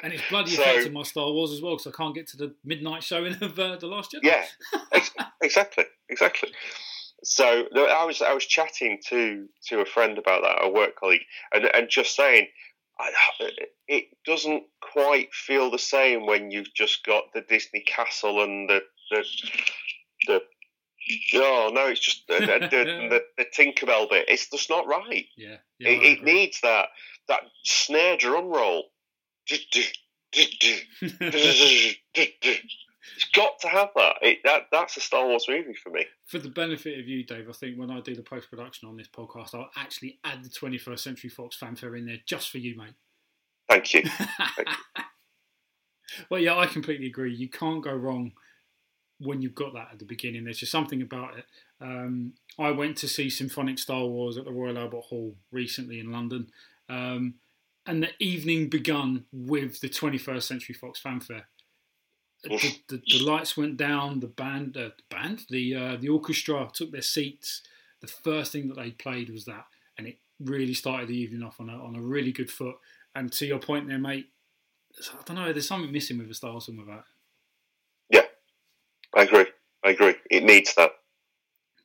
and it's bloody so, affecting my Star Wars as well because I can't get to the midnight showing of uh, the Last Jedi. Yeah, exactly, exactly. So I was I was chatting to to a friend about that, a work colleague, and and just saying, I, it doesn't quite feel the same when you've just got the Disney castle and the the the No, no, it's just the, the, <laughs> the, the Tinkerbell bit. It's just not right. Yeah, yeah it, it needs that that snare drum roll. It's got to have that. It, that that's a Star Wars movie for me. For the benefit of you, Dave, I think when I do the post production on this podcast, I'll actually add the 21st Century Fox fanfare in there just for you, mate. Thank you. <laughs> Thank you. well, yeah, I completely agree. You can't go wrong when you've got that at the beginning. There's just something about it. Um, I went to see Symphonic Star Wars at the Royal Albert Hall recently in London, um, and the evening begun with the 21st Century Fox fanfare the, the, the, lights went down. The band, uh, the band, the uh, the orchestra took their seats. The first thing that they played was that, and it really started the evening off on a on a really good foot. And to your point there, mate, I don't know. There's something missing with a style song of that. I agree. I agree. It needs that.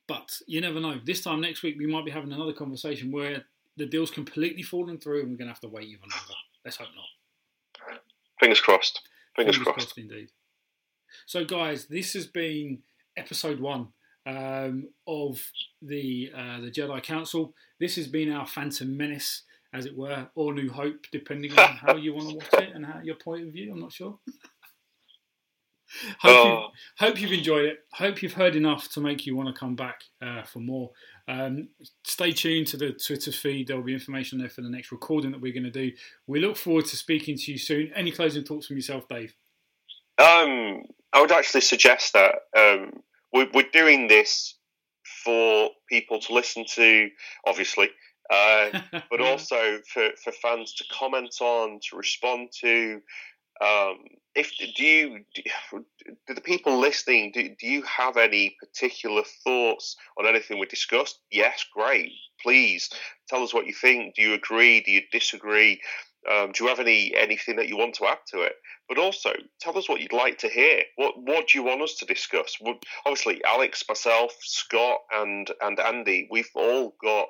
But you never know. This time next week, we might be having another conversation where the deal's completely fallen through, and we're going to have to wait even longer. Let's hope not. Fingers crossed. Fingers, Fingers crossed. crossed indeed. So, guys, this has been episode one um, of the uh, the Jedi Council. This has been our Phantom Menace, as it were, or New Hope, depending on how you want to watch it and how, your point of view. I'm not sure. <laughs> hope, oh. you, hope you've enjoyed it. Hope you've heard enough to make you want to come back uh, for more. Um, stay tuned to the Twitter feed. There will be information there for the next recording that we're going to do. We look forward to speaking to you soon. Any closing thoughts from yourself, Dave? Um, I would actually suggest that um, we're, we're, doing this for people to listen to, obviously, uh, <laughs> but also for, for fans to comment on, to respond to. Um, if do you do, the people listening do, do you have any particular thoughts on anything we discussed? Yes, great. Please tell us what you think. Do you agree? Do you disagree? Um, do you have any anything that you want to add to it? But also, tell us what you'd like to hear. What what do you want us to discuss? obviously, Alex, myself, Scott, and and Andy, we've all got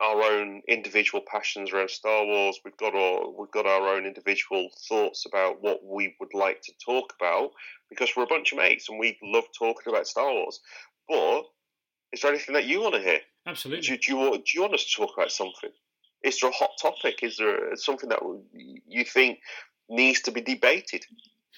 our own individual passions around Star Wars. We've got our we've got our own individual thoughts about what we would like to talk about because we're a bunch of mates and we love talking about Star Wars. But is there anything that you want to hear? Absolutely. Do, do you do you want us to talk about something? is there a hot topic? Is there something that you think needs to be debated?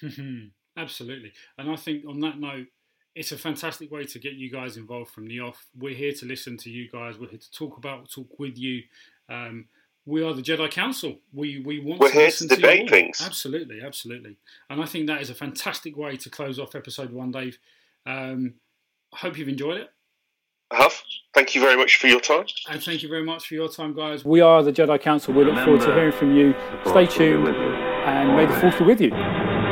<laughs> Absolutely. And I think on that note, it's a fantastic way to get you guys involved from the off. We're here to listen to you guys. We're here to talk about, talk with you. Um, we are the Jedi Council. We we want We're to here to debate things. Absolutely, absolutely. And I think that is a fantastic way to close off episode one, Dave. Um, I hope you've enjoyed it. I have. Thank you very much for your time. And thank you very much for your time, guys. We are the Jedi Council. We look forward to hearing from you. Stay tuned, and may the force be with you.